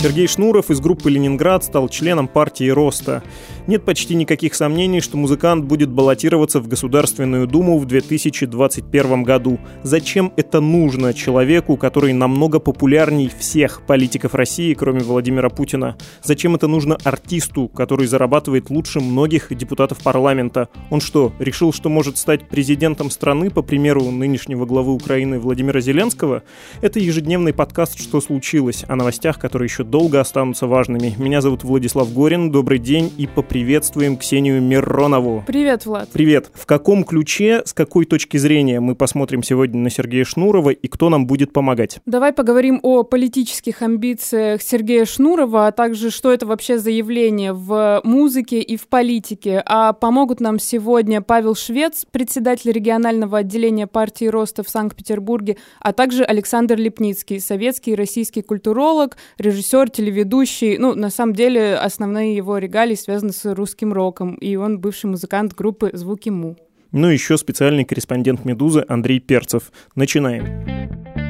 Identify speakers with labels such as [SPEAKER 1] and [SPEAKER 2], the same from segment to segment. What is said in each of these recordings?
[SPEAKER 1] Сергей Шнуров из группы «Ленинград» стал членом партии «Роста». Нет почти никаких сомнений, что музыкант будет баллотироваться в Государственную Думу в 2021 году. Зачем это нужно человеку, который намного популярней всех политиков России, кроме Владимира Путина? Зачем это нужно артисту, который зарабатывает лучше многих депутатов парламента? Он что, решил, что может стать президентом страны, по примеру нынешнего главы Украины Владимира Зеленского? Это ежедневный подкаст «Что случилось?» о новостях, которые еще долго останутся важными. Меня зовут Владислав Горин. Добрый день и поприветствуем Ксению Миронову.
[SPEAKER 2] Привет, Влад.
[SPEAKER 1] Привет. В каком ключе, с какой точки зрения мы посмотрим сегодня на Сергея Шнурова и кто нам будет помогать?
[SPEAKER 2] Давай поговорим о политических амбициях Сергея Шнурова, а также что это вообще за явление в музыке и в политике. А помогут нам сегодня Павел Швец, председатель регионального отделения партии Роста в Санкт-Петербурге, а также Александр Лепницкий, советский и российский культуролог, режиссер, телеведущий. Ну, на самом деле, основные его регалии связаны с русским роком, и он бывший музыкант группы «Звуки Му».
[SPEAKER 1] Ну еще специальный корреспондент «Медузы» Андрей Перцев. Начинаем.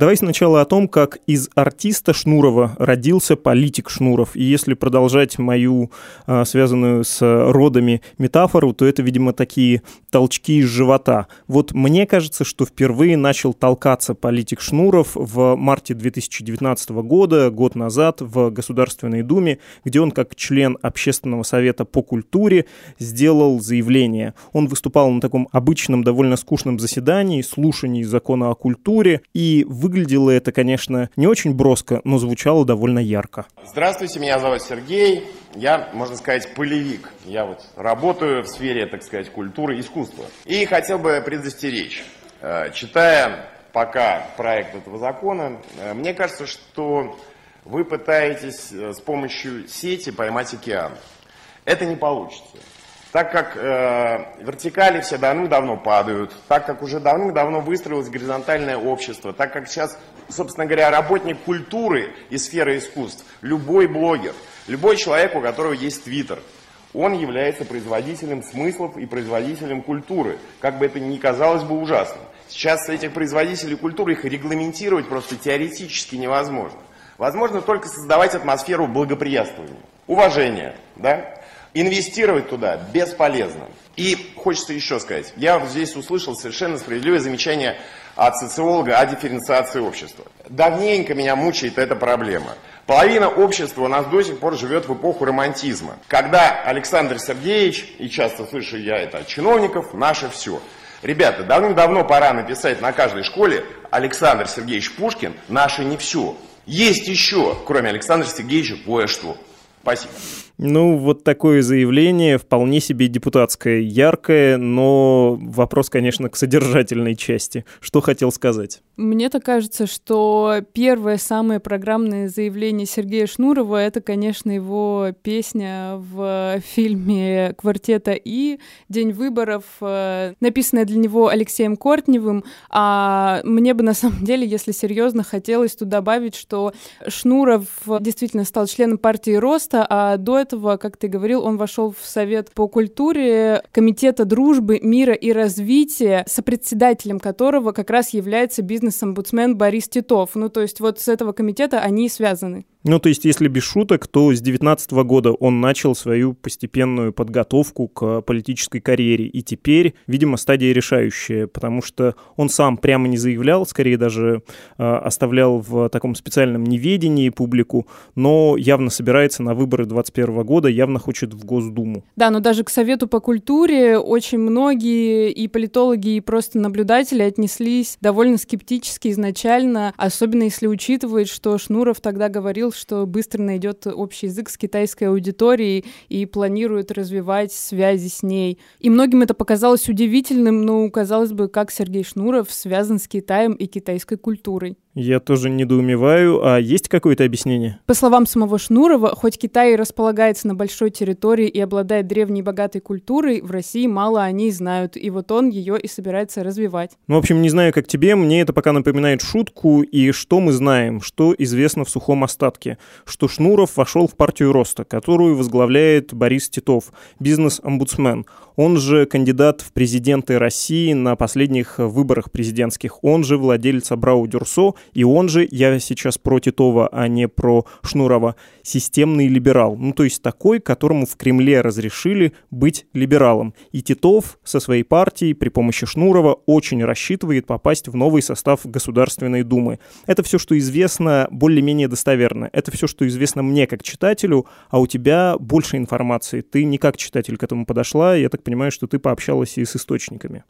[SPEAKER 1] Давай сначала о том, как из артиста Шнурова родился политик Шнуров. И если продолжать мою а, связанную с родами метафору, то это, видимо, такие толчки из живота. Вот мне кажется, что впервые начал толкаться политик Шнуров в марте 2019 года, год назад, в Государственной Думе, где он как член Общественного совета по культуре сделал заявление. Он выступал на таком обычном, довольно скучном заседании, слушании закона о культуре, и вы Выглядело это, конечно, не очень броско, но звучало довольно ярко.
[SPEAKER 3] Здравствуйте, меня зовут Сергей. Я, можно сказать, полевик. Я вот работаю в сфере, так сказать, культуры и искусства. И хотел бы предостеречь. Э, читая пока проект этого закона, э, мне кажется, что вы пытаетесь э, с помощью сети поймать океан. Это не получится. Так как э, вертикали все давным-давно падают, так как уже давным-давно выстроилось горизонтальное общество, так как сейчас, собственно говоря, работник культуры и сферы искусств, любой блогер, любой человек, у которого есть твиттер, он является производителем смыслов и производителем культуры, как бы это ни казалось бы ужасным. Сейчас этих производителей культуры, их регламентировать просто теоретически невозможно. Возможно только создавать атмосферу благоприятствования, уважения, да? Инвестировать туда бесполезно. И хочется еще сказать, я здесь услышал совершенно справедливое замечание от социолога о дифференциации общества. Давненько меня мучает эта проблема. Половина общества у нас до сих пор живет в эпоху романтизма, когда Александр Сергеевич, и часто слышу я это от чиновников, наше все. Ребята, давным-давно пора написать на каждой школе Александр Сергеевич Пушкин наше не все. Есть еще, кроме Александра Сергеевича, кое-что. Спасибо.
[SPEAKER 1] Ну, вот такое заявление вполне себе депутатское, яркое, но вопрос, конечно, к содержательной части. Что хотел сказать?
[SPEAKER 2] Мне так кажется, что первое самое программное заявление Сергея Шнурова — это, конечно, его песня в фильме «Квартета И», «День выборов», э, написанная для него Алексеем Кортневым. А мне бы, на самом деле, если серьезно, хотелось тут добавить, что Шнуров действительно стал членом партии «Роста», а до этого этого, как ты говорил, он вошел в Совет по культуре Комитета дружбы, мира и развития, сопредседателем которого как раз является бизнес-омбудсмен Борис Титов. Ну, то есть вот с этого комитета они связаны.
[SPEAKER 1] Ну, то есть, если без шуток, то с 19 года он начал свою постепенную подготовку к политической карьере. И теперь, видимо, стадия решающая, потому что он сам прямо не заявлял, скорее даже э, оставлял в таком специальном неведении публику, но явно собирается на выборы 21 года, явно хочет в Госдуму.
[SPEAKER 2] Да, но даже к Совету по культуре очень многие и политологи, и просто наблюдатели отнеслись довольно скептически изначально, особенно если учитывать, что Шнуров тогда говорил, говорил, что быстро найдет общий язык с китайской аудиторией и планирует развивать связи с ней. И многим это показалось удивительным, но казалось бы, как Сергей Шнуров связан с Китаем и китайской культурой.
[SPEAKER 1] Я тоже недоумеваю. А есть какое-то объяснение?
[SPEAKER 2] По словам самого Шнурова, хоть Китай располагается на большой территории и обладает древней богатой культурой, в России мало о ней знают, и вот он ее и собирается развивать.
[SPEAKER 1] Ну, в общем, не знаю, как тебе, мне это пока напоминает шутку, и что мы знаем, что известно в сухом остатке, что Шнуров вошел в партию роста, которую возглавляет Борис Титов, бизнес-омбудсмен. Он же кандидат в президенты России на последних выборах президентских. Он же владелец Абрау Дюрсо, и он же, я сейчас про Титова, а не про Шнурова, системный либерал. Ну, то есть такой, которому в Кремле разрешили быть либералом. И Титов со своей партией при помощи Шнурова очень рассчитывает попасть в новый состав Государственной Думы. Это все, что известно, более-менее достоверно. Это все, что известно мне как читателю, а у тебя больше информации. Ты не как читатель к этому подошла, я так понимаю, что ты пообщалась и с источниками.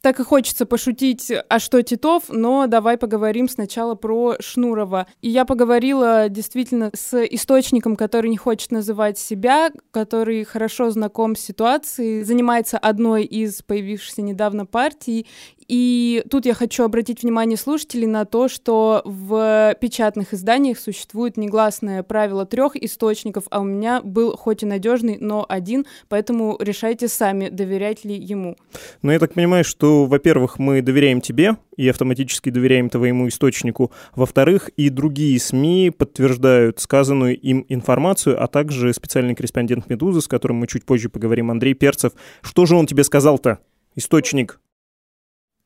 [SPEAKER 2] Так и хочется пошутить, а что Титов, но давай поговорим сначала про Шнурова. И я поговорила действительно с источником, который не хочет называть себя, который хорошо знаком с ситуацией, занимается одной из появившихся недавно партий и тут я хочу обратить внимание слушателей на то, что в печатных изданиях существует негласное правило трех источников, а у меня был хоть и надежный, но один, поэтому решайте сами, доверять ли ему.
[SPEAKER 1] Ну, я так понимаю, что, во-первых, мы доверяем тебе и автоматически доверяем твоему источнику. Во-вторых, и другие СМИ подтверждают сказанную им информацию, а также специальный корреспондент «Медузы», с которым мы чуть позже поговорим, Андрей Перцев. Что же он тебе сказал-то? Источник.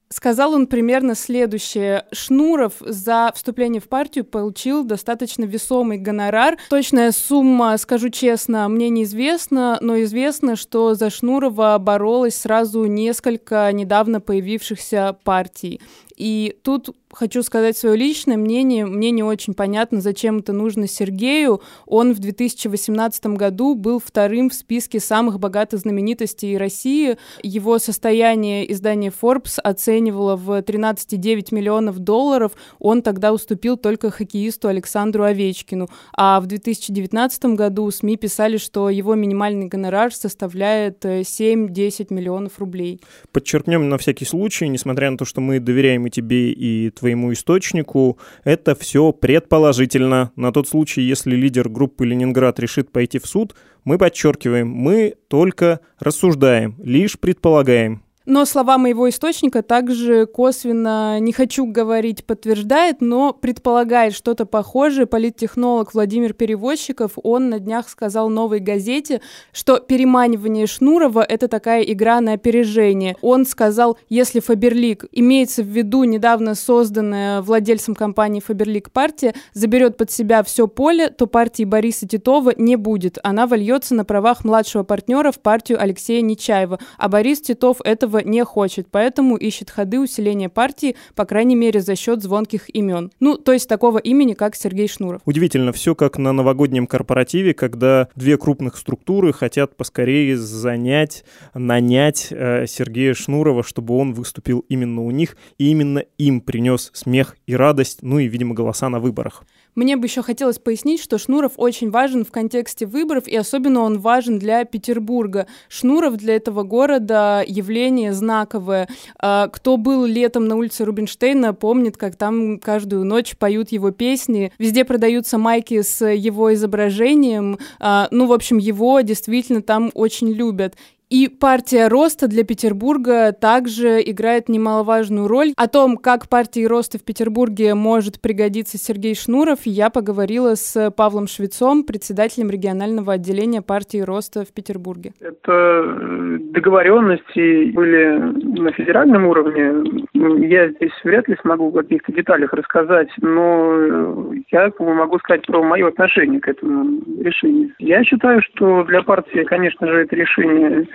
[SPEAKER 2] Сказал он примерно следующее. Шнуров за вступление в партию получил достаточно весомый гонорар. Точная сумма, скажу честно, мне неизвестна, но известно, что за Шнурова боролось сразу несколько недавно появившихся партий. И тут хочу сказать свое личное мнение. Мне не очень понятно, зачем это нужно Сергею. Он в 2018 году был вторым в списке самых богатых знаменитостей России. Его состояние издание Forbes оценивало в 13,9 миллионов долларов. Он тогда уступил только хоккеисту Александру Овечкину. А в 2019 году СМИ писали, что его минимальный гонорар составляет 7-10 миллионов рублей.
[SPEAKER 1] Подчеркнем на всякий случай, несмотря на то, что мы доверяем и тебе, и твоему источнику, это все предположительно. На тот случай, если лидер группы «Ленинград» решит пойти в суд, мы подчеркиваем, мы только рассуждаем, лишь предполагаем.
[SPEAKER 2] Но слова моего источника также косвенно, не хочу говорить, подтверждает, но предполагает что-то похожее. Политтехнолог Владимир Перевозчиков, он на днях сказал новой газете, что переманивание Шнурова — это такая игра на опережение. Он сказал, если Фаберлик, имеется в виду недавно созданная владельцем компании Фаберлик партия, заберет под себя все поле, то партии Бориса Титова не будет. Она вольется на правах младшего партнера в партию Алексея Нечаева. А Борис Титов этого этого не хочет, поэтому ищет ходы усиления партии, по крайней мере, за счет звонких имен. Ну, то есть такого имени, как Сергей Шнуров.
[SPEAKER 1] Удивительно, все как на новогоднем корпоративе, когда две крупных структуры хотят поскорее занять, нанять э, Сергея Шнурова, чтобы он выступил именно у них, и именно им принес смех и радость, ну и, видимо, голоса на выборах.
[SPEAKER 2] Мне бы еще хотелось пояснить, что Шнуров очень важен в контексте выборов, и особенно он важен для Петербурга. Шнуров для этого города явление знаковое. А, кто был летом на улице Рубинштейна, помнит, как там каждую ночь поют его песни. Везде продаются майки с его изображением. А, ну, в общем, его действительно там очень любят. И партия роста для Петербурга также играет немаловажную роль. О том, как партии роста в Петербурге может пригодиться Сергей Шнуров, я поговорила с Павлом Швецом, председателем регионального отделения партии роста в Петербурге.
[SPEAKER 4] Это э, договоренности были на федеральном уровне. Я здесь вряд ли смогу в каких-то деталях рассказать, но э, я могу сказать про мое отношение к этому решению. Я считаю, что для партии, конечно же, это решение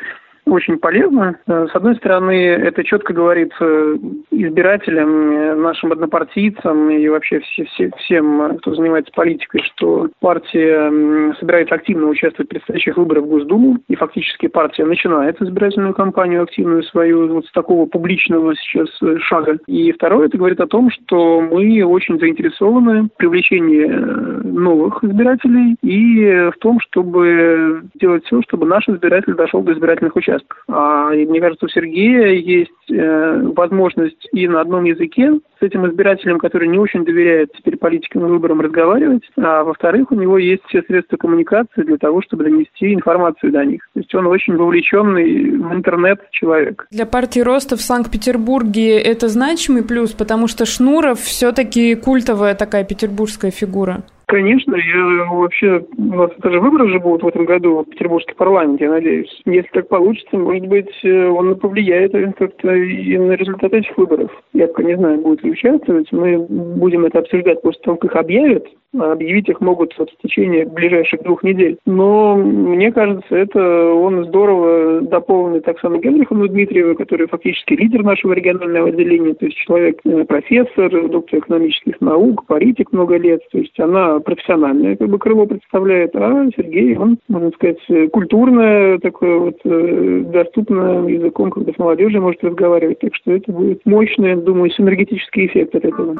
[SPEAKER 4] очень полезно. Э, с одной стороны, это четко говорится избирателям, э, нашим однопартийцам и вообще все, все, всем, кто занимается политикой, что партия собирается активно участвовать в предстоящих выборах в Госдуму, и фактически партия начинает избирательную кампанию активную свою вот с такого публичного сейчас э, шага. И второе, это говорит о том, что мы очень заинтересованы в привлечении новых избирателей и в том, чтобы сделать все, чтобы наш избиратель дошел до избирательных участков участках. А мне кажется, у Сергея есть э, возможность и на одном языке с этим избирателем, который не очень доверяет теперь политикам и выборам, разговаривать. А во-вторых, у него есть все средства коммуникации для того, чтобы донести информацию до них. То есть он очень вовлеченный в интернет человек.
[SPEAKER 2] Для партии Роста в Санкт-Петербурге это значимый плюс, потому что Шнуров все-таки культовая такая петербургская фигура.
[SPEAKER 4] Конечно, я вообще, у нас даже выборы же будут в этом году в Петербургский парламент, я надеюсь. Если так получится, может быть, э, он повлияет как-то и на результат этих выборов. Я пока не знаю, будет ли участвовать. Мы будем это обсуждать после того, как их объявят. А объявить их могут вот в течение ближайших двух недель. Но мне кажется, это он здорово дополнит Оксану Генриховну Дмитриеву, который фактически лидер нашего регионального отделения, то есть человек, э, профессор, доктор экономических наук, политик много лет. То есть она профессиональное как бы крыло представляет, а Сергей, он, можно сказать, культурное, такое вот э, доступное языком, когда с молодежью может разговаривать. Так что это будет мощный, думаю, синергетический эффект от этого.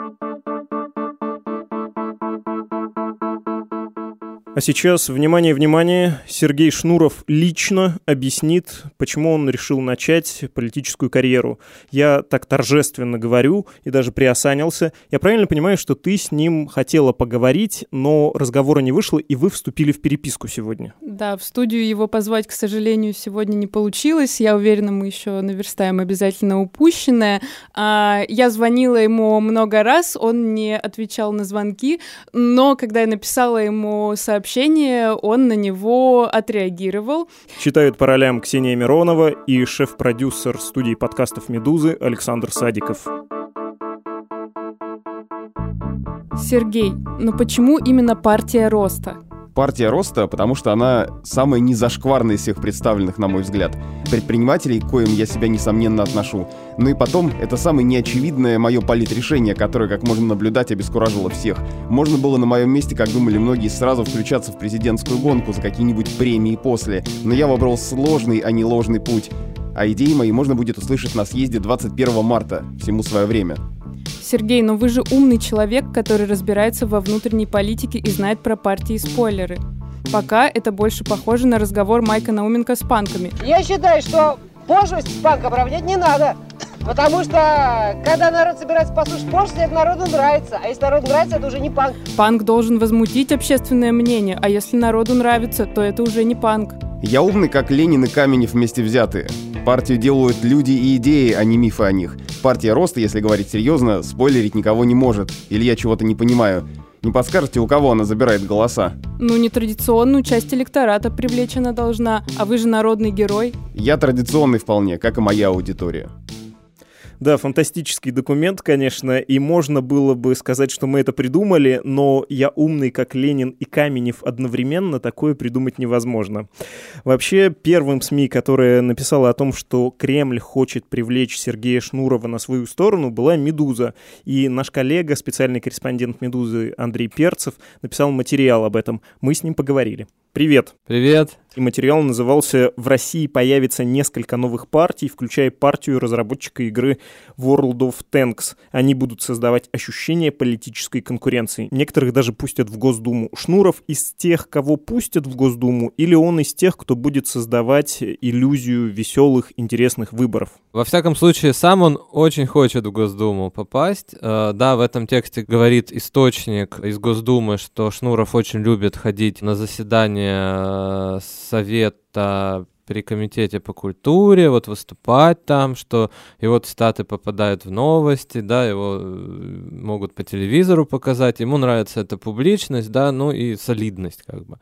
[SPEAKER 1] А сейчас, внимание, внимание, Сергей Шнуров лично объяснит, почему он решил начать политическую карьеру. Я так торжественно говорю и даже приосанился. Я правильно понимаю, что ты с ним хотела поговорить, но разговора не вышло, и вы вступили в переписку сегодня?
[SPEAKER 2] Да, в студию его позвать, к сожалению, сегодня не получилось. Я уверена, мы еще наверстаем обязательно упущенное. А, я звонила ему много раз, он не отвечал на звонки, но когда я написала ему сообщение, сообщение, он на него отреагировал.
[SPEAKER 1] Читают по ролям Ксения Миронова и шеф-продюсер студии подкастов «Медузы» Александр Садиков.
[SPEAKER 2] Сергей, но почему именно партия роста?
[SPEAKER 5] Партия роста, потому что она самая незашкварная из всех представленных, на мой взгляд, предпринимателей, к коим я себя несомненно отношу. Ну и потом, это самое неочевидное мое политрешение, которое, как можно наблюдать, обескуражило всех. Можно было на моем месте, как думали многие, сразу включаться в президентскую гонку за какие-нибудь премии после, но я выбрал сложный, а не ложный путь. А идеи мои можно будет услышать на съезде 21 марта, всему свое время.
[SPEAKER 2] Сергей, но вы же умный человек, который разбирается во внутренней политике и знает про партии спойлеры. Пока это больше похоже на разговор Майка Науменко с панками.
[SPEAKER 6] Я считаю, что пошлость с панком равнять не надо. Потому что, когда народ собирается послушать пошлость, это народу нравится. А если народу нравится, это уже не панк.
[SPEAKER 2] Панк должен возмутить общественное мнение, а если народу нравится, то это уже не панк.
[SPEAKER 5] Я умный, как Ленин и Каменев вместе взятые. Партию делают люди и идеи, а не мифы о них. Партия роста, если говорить серьезно, спойлерить никого не может. Или я чего-то не понимаю. Не подскажете, у кого она забирает голоса?
[SPEAKER 2] Ну, нетрадиционную часть электората привлечь она должна, а вы же народный герой.
[SPEAKER 5] Я традиционный вполне, как и моя аудитория.
[SPEAKER 1] Да, фантастический документ, конечно, и можно было бы сказать, что мы это придумали, но я умный, как Ленин и Каменев одновременно, такое придумать невозможно. Вообще, первым СМИ, которое написало о том, что Кремль хочет привлечь Сергея Шнурова на свою сторону, была «Медуза». И наш коллега, специальный корреспондент «Медузы» Андрей Перцев написал материал об этом. Мы с ним поговорили. Привет.
[SPEAKER 7] Привет.
[SPEAKER 1] И материал назывался «В России появится несколько новых партий, включая партию разработчика игры World of Tanks. Они будут создавать ощущение политической конкуренции. Некоторых даже пустят в Госдуму. Шнуров из тех, кого пустят в Госдуму, или он из тех, кто будет создавать иллюзию веселых, интересных выборов?
[SPEAKER 7] Во всяком случае, сам он очень хочет в Госдуму попасть. Э, да, в этом тексте говорит источник из Госдумы, что Шнуров очень любит ходить на заседания с совета при комитете по культуре, вот выступать там, что его цитаты попадают в новости, да, его э, могут по телевизору показать, ему нравится эта публичность, да, ну и солидность как бы.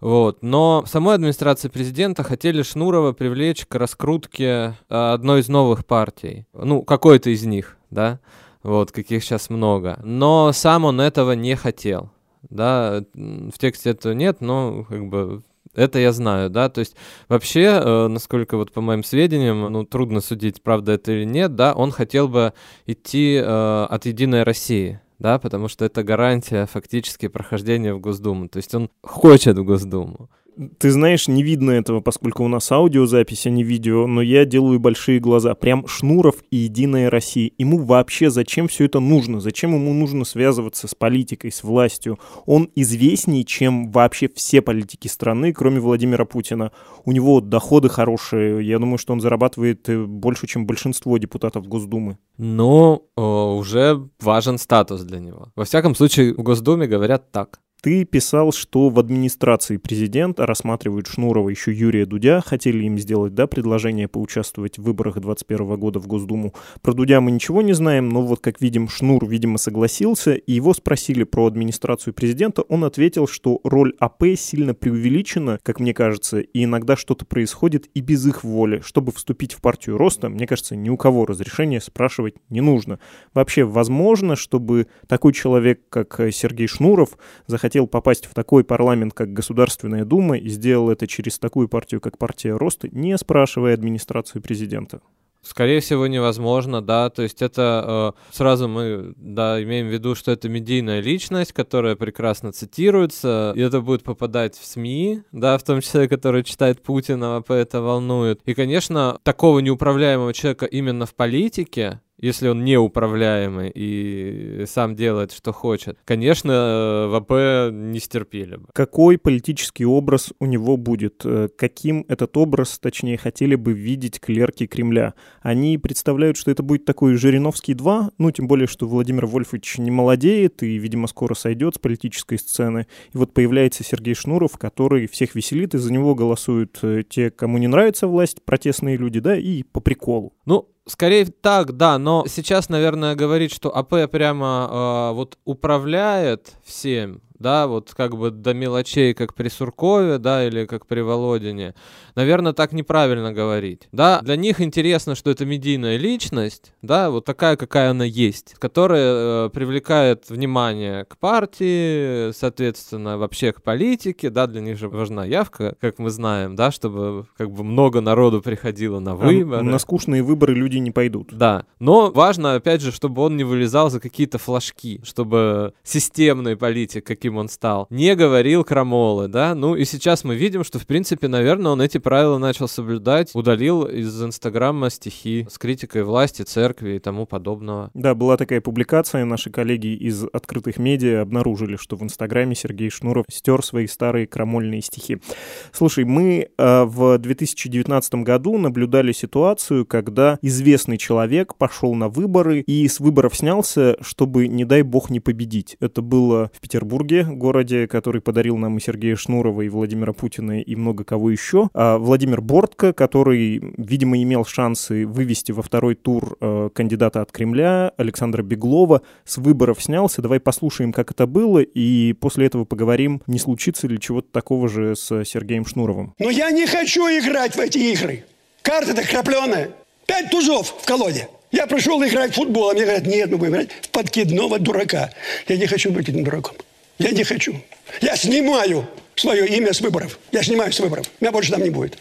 [SPEAKER 7] Вот. Но в самой администрации президента хотели Шнурова привлечь к раскрутке э, одной из новых партий, ну, какой-то из них, да, вот, каких сейчас много. Но сам он этого не хотел да, в тексте этого нет, но как бы это я знаю, да, то есть вообще, э, насколько вот по моим сведениям, ну, трудно судить, правда это или нет, да, он хотел бы идти э, от «Единой России», да, потому что это гарантия фактически прохождения в Госдуму, то есть он хочет в Госдуму.
[SPEAKER 1] Ты знаешь, не видно этого, поскольку у нас аудиозапись, а не видео, но я делаю большие глаза. Прям Шнуров и Единая Россия. Ему вообще зачем все это нужно? Зачем ему нужно связываться с политикой, с властью? Он известнее, чем вообще все политики страны, кроме Владимира Путина. У него доходы хорошие. Я думаю, что он зарабатывает э, больше, чем большинство депутатов Госдумы.
[SPEAKER 7] Ну, уже важен статус для него. Во всяком случае, в Госдуме говорят так.
[SPEAKER 1] Ты писал, что в администрации президента рассматривают Шнурова еще Юрия Дудя. Хотели им сделать, да, предложение поучаствовать в выборах 2021 года в Госдуму. Про Дудя мы ничего не знаем, но вот, как видим, Шнур, видимо, согласился, и его спросили про администрацию президента. Он ответил, что роль АП сильно преувеличена, как мне кажется, и иногда что-то происходит и без их воли. Чтобы вступить в партию роста, мне кажется, ни у кого разрешения спрашивать не нужно. Вообще, возможно, чтобы такой человек, как Сергей Шнуров, захотел хотел попасть в такой парламент, как Государственная Дума, и сделал это через такую партию, как партия Роста, не спрашивая администрацию президента.
[SPEAKER 7] Скорее всего, невозможно, да. То есть это э, сразу мы, да, имеем в виду, что это медийная личность, которая прекрасно цитируется, и это будет попадать в СМИ, да, в том числе, который читает Путина, АП это волнует. И, конечно, такого неуправляемого человека именно в политике, если он неуправляемый и сам делает, что хочет, конечно, ВП не стерпели бы.
[SPEAKER 1] Какой политический образ у него будет? Э, каким этот образ, точнее, хотели бы видеть клерки Кремля? Они представляют, что это будет такой Жириновский 2, ну, тем более, что Владимир Вольфович не молодеет и, видимо, скоро сойдет с политической сцены. И вот появляется Сергей Шнуров, который всех веселит, и за него голосуют э, те, кому не нравится власть, протестные люди, да, и по приколу.
[SPEAKER 7] Ну, Скорее так, да, но сейчас, наверное, говорить, что АП прямо э, вот управляет всем, да, вот как бы до мелочей, как при Суркове, да, или как при Володине, наверное, так неправильно говорить, да. Для них интересно, что это медийная личность, да, вот такая, какая она есть, которая э, привлекает внимание к партии, соответственно, вообще к политике, да, для них же важна явка, как мы знаем, да, чтобы как бы много народу приходило на выборы. А
[SPEAKER 1] на скучные выборы люди не пойдут.
[SPEAKER 7] Да, но важно, опять же, чтобы он не вылезал за какие-то флажки, чтобы системный политик, каким каким он стал, не говорил крамолы, да, ну и сейчас мы видим, что, в принципе, наверное, он эти правила начал соблюдать, удалил из Инстаграма стихи с критикой власти, церкви и тому подобного.
[SPEAKER 1] Да, была такая публикация, наши коллеги из открытых медиа обнаружили, что в Инстаграме Сергей Шнуров стер свои старые крамольные стихи. Слушай, мы э, в 2019 году наблюдали ситуацию, когда известный человек пошел на выборы и с выборов снялся, чтобы, не дай бог, не победить. Это было в Петербурге, городе, который подарил нам и Сергея Шнурова, и Владимира Путина, и много кого еще. А Владимир Бортко, который, видимо, имел шансы вывести во второй тур э, кандидата от Кремля, Александра Беглова, с выборов снялся. Давай послушаем, как это было, и после этого поговорим, не случится ли чего-то такого же с Сергеем Шнуровым.
[SPEAKER 8] Но я не хочу играть в эти игры. Карта-то крапленая. Пять тузов в колоде. Я пришел играть в футбол, а мне говорят, нет, мы будем играть в подкидного дурака. Я не хочу быть этим дураком. Я не хочу. Я снимаю свое имя с выборов. Я снимаю с выборов. Меня больше там не будет.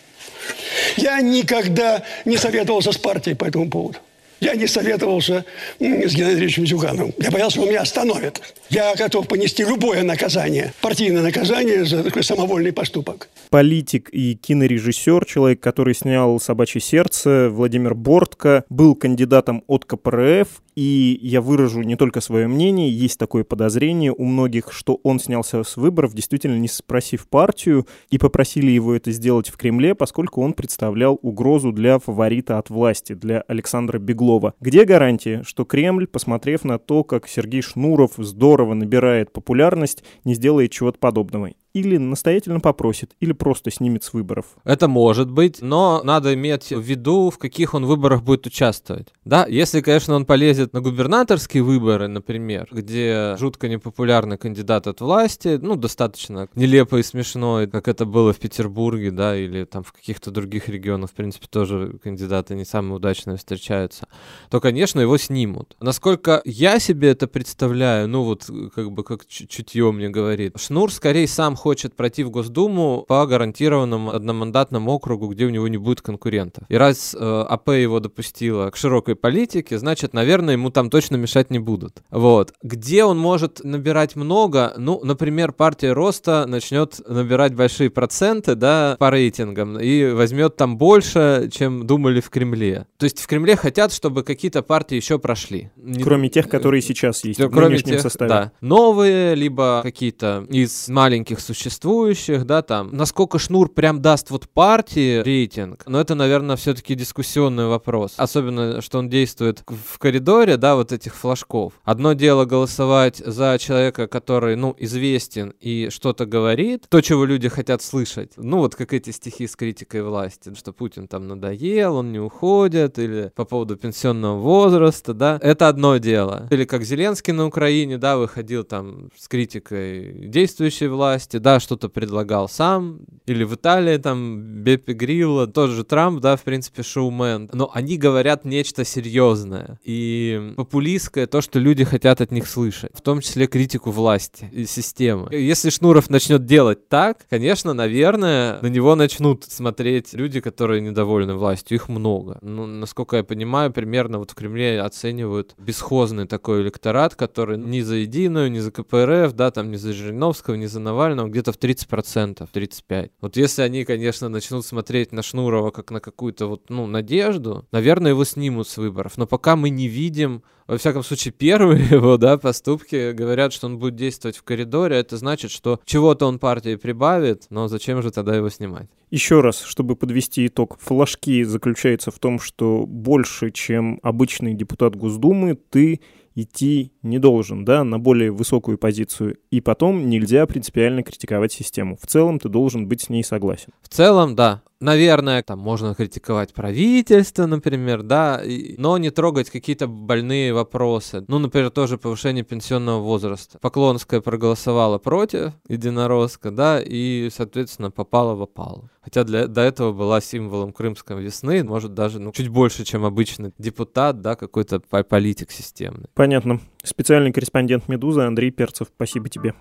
[SPEAKER 8] Я никогда не советовался с партией по этому поводу. Я не советовался с Геннадием Андреевичем Зюгановым. Я боялся, что меня остановят. Я готов понести любое наказание, партийное наказание за такой самовольный поступок.
[SPEAKER 1] Политик и кинорежиссер, человек, который снял «Собачье сердце», Владимир Бортко, был кандидатом от КПРФ, и я выражу не только свое мнение, есть такое подозрение у многих, что он снялся с выборов, действительно не спросив партию, и попросили его это сделать в Кремле, поскольку он представлял угрозу для фаворита от власти, для Александра Беглова Орлова. Где гарантия, что Кремль, посмотрев на то, как Сергей Шнуров здорово набирает популярность, не сделает чего-то подобного? Или настоятельно попросит, или просто снимет с выборов.
[SPEAKER 7] Это может быть, но надо иметь в виду, в каких он выборах будет участвовать. Да, если, конечно, он полезет на губернаторские выборы, например, где жутко непопулярный кандидат от власти, ну, достаточно нелепо и смешно, как это было в Петербурге, да, или там в каких-то других регионах, в принципе, тоже кандидаты не самые удачные встречаются, то, конечно, его снимут. Насколько я себе это представляю, ну, вот, как бы, как чутье мне говорит, Шнур скорее сам хочет пройти в Госдуму по гарантированному одномандатному округу, где у него не будет конкурентов. И раз э, АП его допустила к широкой политике, значит, наверное, ему там точно мешать не будут. Вот. Где он может набирать много? Ну, например, партия Роста начнет набирать большие проценты, да, по рейтингам, и возьмет там больше, чем думали в Кремле. То есть в Кремле хотят, чтобы какие-то партии еще прошли.
[SPEAKER 1] Кроме тех, которые сейчас есть в
[SPEAKER 7] Кроме
[SPEAKER 1] нынешнем
[SPEAKER 7] тех,
[SPEAKER 1] составе.
[SPEAKER 7] да. Новые, либо какие-то из маленьких существующих, да, там. Насколько Шнур прям даст вот партии рейтинг, но это, наверное, все-таки дискуссионный вопрос. Особенно, что он действует в коридоре, да, вот этих флажков. Одно дело голосовать за человека, который, ну, известен и что-то говорит, то, чего люди хотят слышать. Ну, вот как эти стихи с критикой власти, что Путин там надоел, он не уходит, или по поводу пенсионного возраста, да, это одно дело. Или как Зеленский на Украине, да, выходил там с критикой действующей власти, да, что-то предлагал сам, или в Италии там Беппи Грилла, тот же Трамп, да, в принципе, шоумен, но они говорят нечто серьезное и популистское, то, что люди хотят от них слышать, в том числе критику власти и системы. Если Шнуров начнет делать так, конечно, наверное, на него начнут смотреть люди, которые недовольны властью, их много. Ну, насколько я понимаю, примерно вот в Кремле оценивают бесхозный такой электорат, который ни за Единую, ни за КПРФ, да, там, ни за Жириновского, ни за Навального, где-то в 30%, 35%. Вот если они, конечно, начнут смотреть на Шнурова как на какую-то вот, ну, надежду, наверное, его снимут с выборов. Но пока мы не видим, во всяком случае, первые его, да, поступки говорят, что он будет действовать в коридоре, это значит, что чего-то он партии прибавит, но зачем же тогда его снимать?
[SPEAKER 1] Еще раз, чтобы подвести итог, флажки заключаются в том, что больше, чем обычный депутат Госдумы, ты идти не должен, да, на более высокую позицию. И потом нельзя принципиально критиковать систему. В целом ты должен быть с ней согласен.
[SPEAKER 7] В целом, да. Наверное, там можно критиковать правительство, например, да, и- но не трогать какие-то больные вопросы. Ну, например, тоже повышение пенсионного возраста. Поклонская проголосовала против, единоросска, да, и, соответственно, попала в опалу. Хотя для, до этого была символом крымской весны, может, даже ну, чуть больше, чем обычный депутат, да, какой-то по- политик системный.
[SPEAKER 1] Понятно. Специальный корреспондент «Медузы» Андрей Перцев. Спасибо тебе.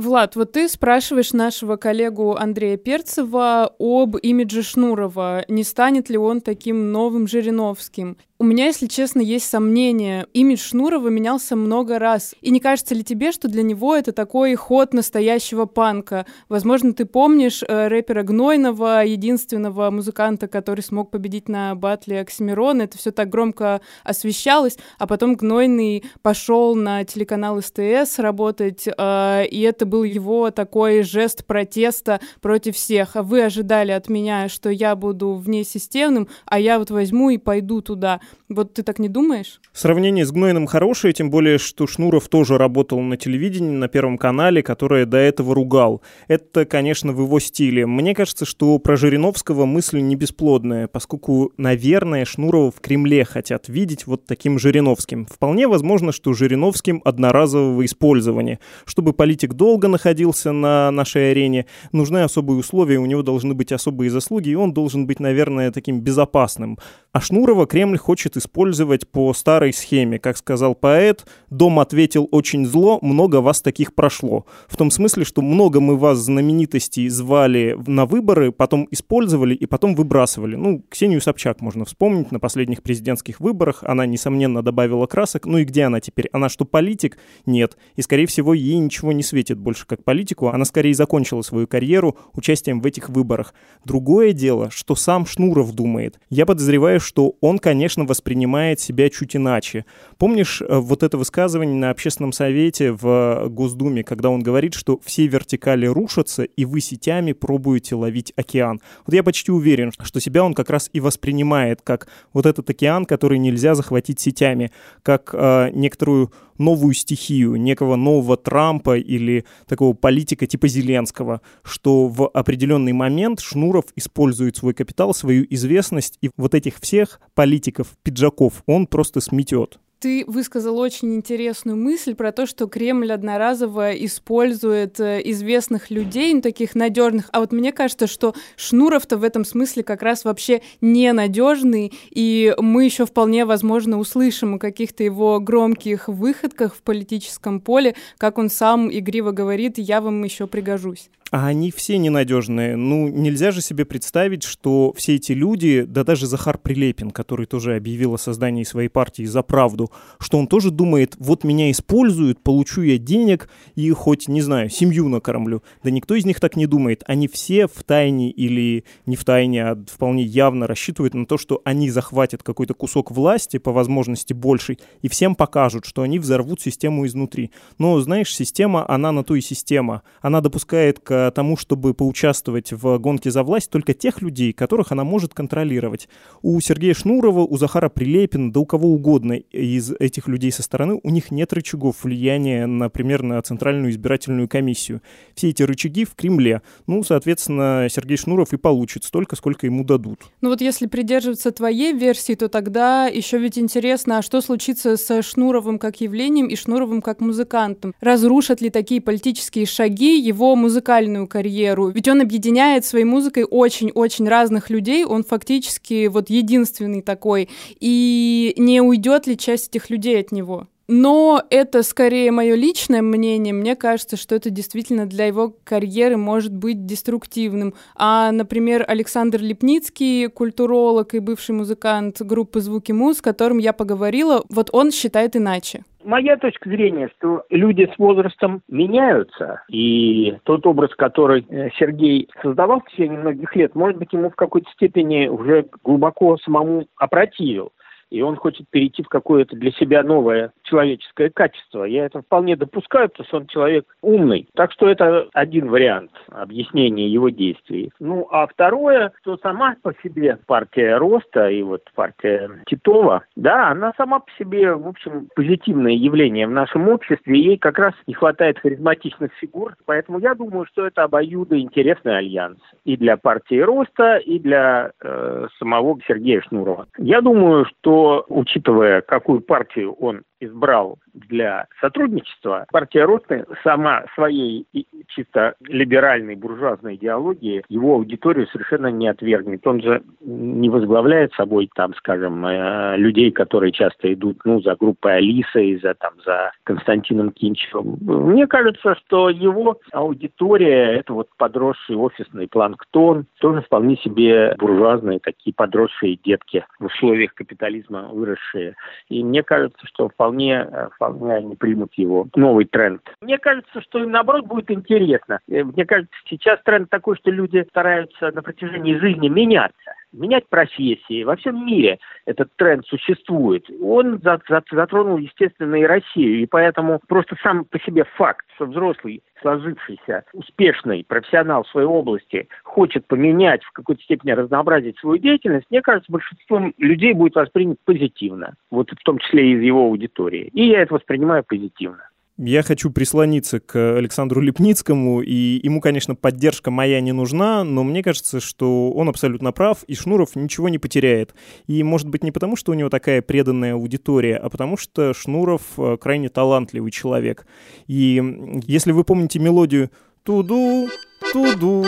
[SPEAKER 2] Влад, вот ты спрашиваешь нашего коллегу Андрея Перцева об имидже Шнурова. Не станет ли он таким новым Жириновским? У меня, если честно, есть сомнения. Имидж Шнурова менялся много раз. И не кажется ли тебе, что для него это такой ход настоящего панка? Возможно, ты помнишь э, рэпера Гнойного, единственного музыканта, который смог победить на батле Оксимирона. Это все так громко освещалось, а потом Гнойный пошел на телеканал СТС работать, э, и это был его такой жест протеста против всех. А вы ожидали от меня, что я буду внесистемным, а я вот возьму и пойду туда. Вот ты так не думаешь?
[SPEAKER 1] Сравнение с Гнойным хорошее, тем более, что Шнуров тоже работал на телевидении, на Первом канале, которое до этого ругал. Это, конечно, в его стиле. Мне кажется, что про Жириновского мысль не бесплодная, поскольку, наверное, Шнурова в Кремле хотят видеть вот таким Жириновским. Вполне возможно, что Жириновским одноразового использования. Чтобы политик долго находился на нашей арене, нужны особые условия, у него должны быть особые заслуги, и он должен быть, наверное, таким безопасным. А Шнурова Кремль хочет использовать по старой схеме. Как сказал поэт, дом ответил очень зло, много вас таких прошло. В том смысле, что много мы вас, знаменитостей, звали на выборы, потом использовали и потом выбрасывали. Ну, Ксению Собчак можно вспомнить на последних президентских выборах. Она, несомненно, добавила красок. Ну и где она теперь? Она что, политик? Нет. И, скорее всего, ей ничего не светит больше как политику. Она скорее закончила свою карьеру участием в этих выборах. Другое дело, что сам Шнуров думает. Я подозреваю, что он, конечно, воспринимает себя чуть иначе. Помнишь э, вот это высказывание на общественном совете в Госдуме, когда он говорит, что все вертикали рушатся, и вы сетями пробуете ловить океан? Вот я почти уверен, что себя он как раз и воспринимает как вот этот океан, который нельзя захватить сетями, как э, некоторую новую стихию, некого нового Трампа или такого политика типа Зеленского, что в определенный момент Шнуров использует свой капитал, свою известность, и вот этих всех политиков, пиджаков он просто сметет.
[SPEAKER 2] Ты высказал очень интересную мысль про то, что Кремль одноразово использует э, известных людей, ну, таких надежных. А вот мне кажется, что Шнуров-то в этом смысле как раз вообще ненадежный, и мы еще вполне возможно услышим о каких-то его громких выходках в политическом поле, как он сам игриво говорит, я вам еще пригожусь.
[SPEAKER 1] А они все ненадежные. Ну, нельзя же себе представить, что все эти люди, да даже Захар Прилепин, который тоже объявил о создании своей партии «За правду», что он тоже думает, вот меня используют, получу я денег и хоть, не знаю, семью накормлю. Да никто из них так не думает. Они все в тайне или не в тайне, а вполне явно рассчитывают на то, что они захватят какой-то кусок власти, по возможности больший, и всем покажут, что они взорвут систему изнутри. Но, знаешь, система, она на то и система. Она допускает к тому, чтобы поучаствовать в гонке за власть только тех людей, которых она может контролировать. У Сергея Шнурова, у Захара Прилепина, да у кого угодно из этих людей со стороны, у них нет рычагов влияния, например, на Центральную избирательную комиссию. Все эти рычаги в Кремле. Ну, соответственно, Сергей Шнуров и получит столько, сколько ему дадут.
[SPEAKER 2] Ну вот если придерживаться твоей версии, то тогда еще ведь интересно, а что случится со Шнуровым как явлением и Шнуровым как музыкантом? Разрушат ли такие политические шаги его музыкальную музыкальную карьеру. Ведь он объединяет своей музыкой очень-очень разных людей. Он фактически вот единственный такой. И не уйдет ли часть этих людей от него? Но это скорее мое личное мнение. Мне кажется, что это действительно для его карьеры может быть деструктивным. А, например, Александр Лепницкий, культуролог и бывший музыкант группы «Звуки Муз», с которым я поговорила, вот он считает иначе.
[SPEAKER 9] Моя точка зрения, что люди с возрастом меняются, и тот образ, который э, Сергей создавал в течение многих лет, может быть, ему в какой-то степени уже глубоко самому опротивил и он хочет перейти в какое-то для себя новое человеческое качество. Я это вполне допускаю, потому что он человек умный. Так что это один вариант объяснения его действий. Ну, а второе, что сама по себе партия Роста и вот партия Титова, да, она сама по себе, в общем, позитивное явление в нашем обществе, ей как раз не хватает харизматичных фигур, поэтому я думаю, что это обоюдо интересный альянс и для партии Роста, и для э, самого Сергея Шнурова. Я думаю, что учитывая, какую партию он избрал для сотрудничества, партия Ротны сама своей чисто либеральной буржуазной идеологии его аудиторию совершенно не отвергнет. Он же не возглавляет собой, там, скажем, э, людей, которые часто идут ну, за группой Алиса и за, там, за Константином Кинчевым. Мне кажется, что его аудитория – это вот подросший офисный планктон, тоже вполне себе буржуазные такие подросшие детки в условиях капитализма выросшие. И мне кажется, что вполне вполне, они примут его новый тренд. Мне кажется, что им наоборот будет интересно. Э, мне кажется, сейчас тренд такой, что люди стараются на протяжении жизни меняться менять профессии. Во всем мире этот тренд существует. Он затронул, естественно, и Россию. И поэтому просто сам по себе факт, что взрослый сложившийся, успешный профессионал в своей области хочет поменять, в какой-то степени разнообразить свою деятельность, мне кажется, большинством людей будет воспринят позитивно, вот в том числе и из его аудитории. И я это воспринимаю позитивно.
[SPEAKER 1] Я хочу прислониться к Александру Лепницкому, и ему, конечно, поддержка моя не нужна, но мне кажется, что он абсолютно прав, и Шнуров ничего не потеряет. И, может быть, не потому, что у него такая преданная аудитория, а потому что Шнуров э, крайне талантливый человек. И если вы помните мелодию «Туду, туду,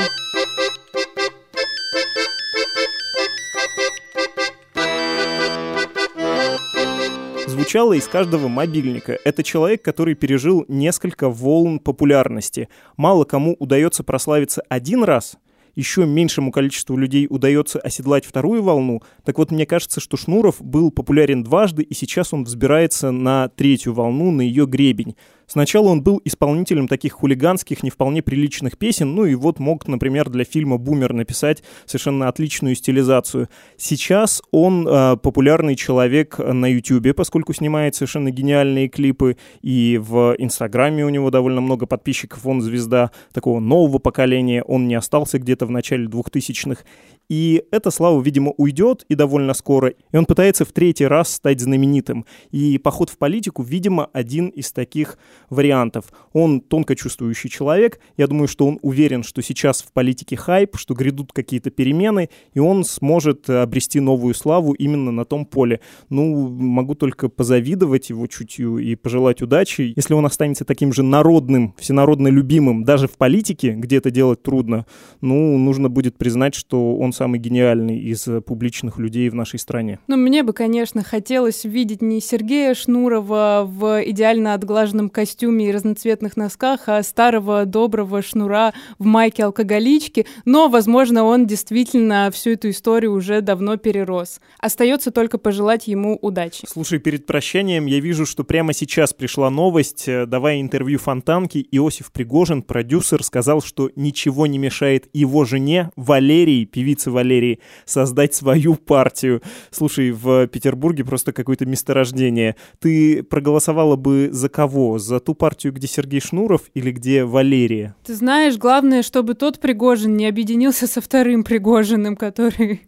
[SPEAKER 1] звучало из каждого мобильника. Это человек, который пережил несколько волн популярности. Мало кому удается прославиться один раз, еще меньшему количеству людей удается оседлать вторую волну, так вот мне кажется, что Шнуров был популярен дважды, и сейчас он взбирается на третью волну, на ее гребень. Сначала он был исполнителем таких хулиганских, не вполне приличных песен, ну и вот мог, например, для фильма «Бумер» написать совершенно отличную стилизацию. Сейчас он э, популярный человек на YouTube, поскольку снимает совершенно гениальные клипы, и в Инстаграме у него довольно много подписчиков, он звезда такого нового поколения, он не остался где-то в начале 2000-х. И эта слава, видимо, уйдет и довольно скоро, и он пытается в третий раз стать знаменитым. И поход в политику, видимо, один из таких вариантов. Он тонко чувствующий человек, я думаю, что он уверен, что сейчас в политике хайп, что грядут какие-то перемены, и он сможет обрести новую славу именно на том поле. Ну, могу только позавидовать его чутью и пожелать удачи. Если он останется таким же народным, всенародно любимым, даже в политике, где это делать трудно, ну, нужно будет признать, что он самый гениальный из публичных людей в нашей стране.
[SPEAKER 2] Ну, мне бы, конечно, хотелось видеть не Сергея Шнурова в идеально отглаженном костюме и разноцветных носках, а старого доброго Шнура в майке алкоголички, но, возможно, он действительно всю эту историю уже давно перерос. Остается только пожелать ему удачи.
[SPEAKER 1] Слушай, перед прощанием я вижу, что прямо сейчас пришла новость. Давая интервью Фонтанке, Иосиф Пригожин, продюсер, сказал, что ничего не мешает его жене Валерии, певице Валерии, создать свою партию. Слушай, в Петербурге просто какое-то месторождение. Ты проголосовала бы за кого? За ту партию, где Сергей Шнуров или где Валерия?
[SPEAKER 2] Ты знаешь, главное, чтобы тот Пригожин не объединился со вторым Пригожиным, который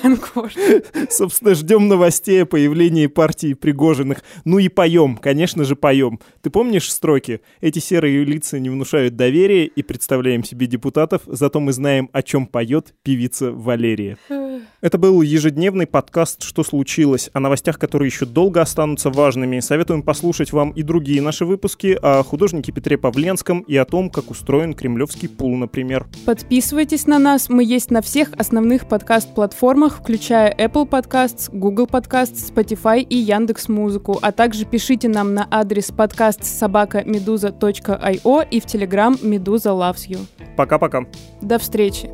[SPEAKER 2] Конкорд.
[SPEAKER 1] Собственно, ждем новостей о появлении партии Пригожиных. Ну и поем, конечно же, поем. Ты помнишь строки? Эти серые лица не внушают доверия и представляем себе депутатов, зато мы знаем, о чем поет певица Валерия. Это был ежедневный подкаст «Что случилось?» о новостях, которые еще долго останутся важными. Советуем послушать вам и другие наши выпуски о художнике Петре Павленском и о том, как устроен кремлевский пул, например.
[SPEAKER 2] Подписывайтесь на нас, мы есть на всех основных подкаст-платформах, включая Apple Podcasts, Google Podcasts, Spotify и Яндекс Музыку, а также пишите нам на адрес подкаст собака медуза.io и в Telegram Медуза Loves You.
[SPEAKER 1] Пока-пока.
[SPEAKER 2] До встречи.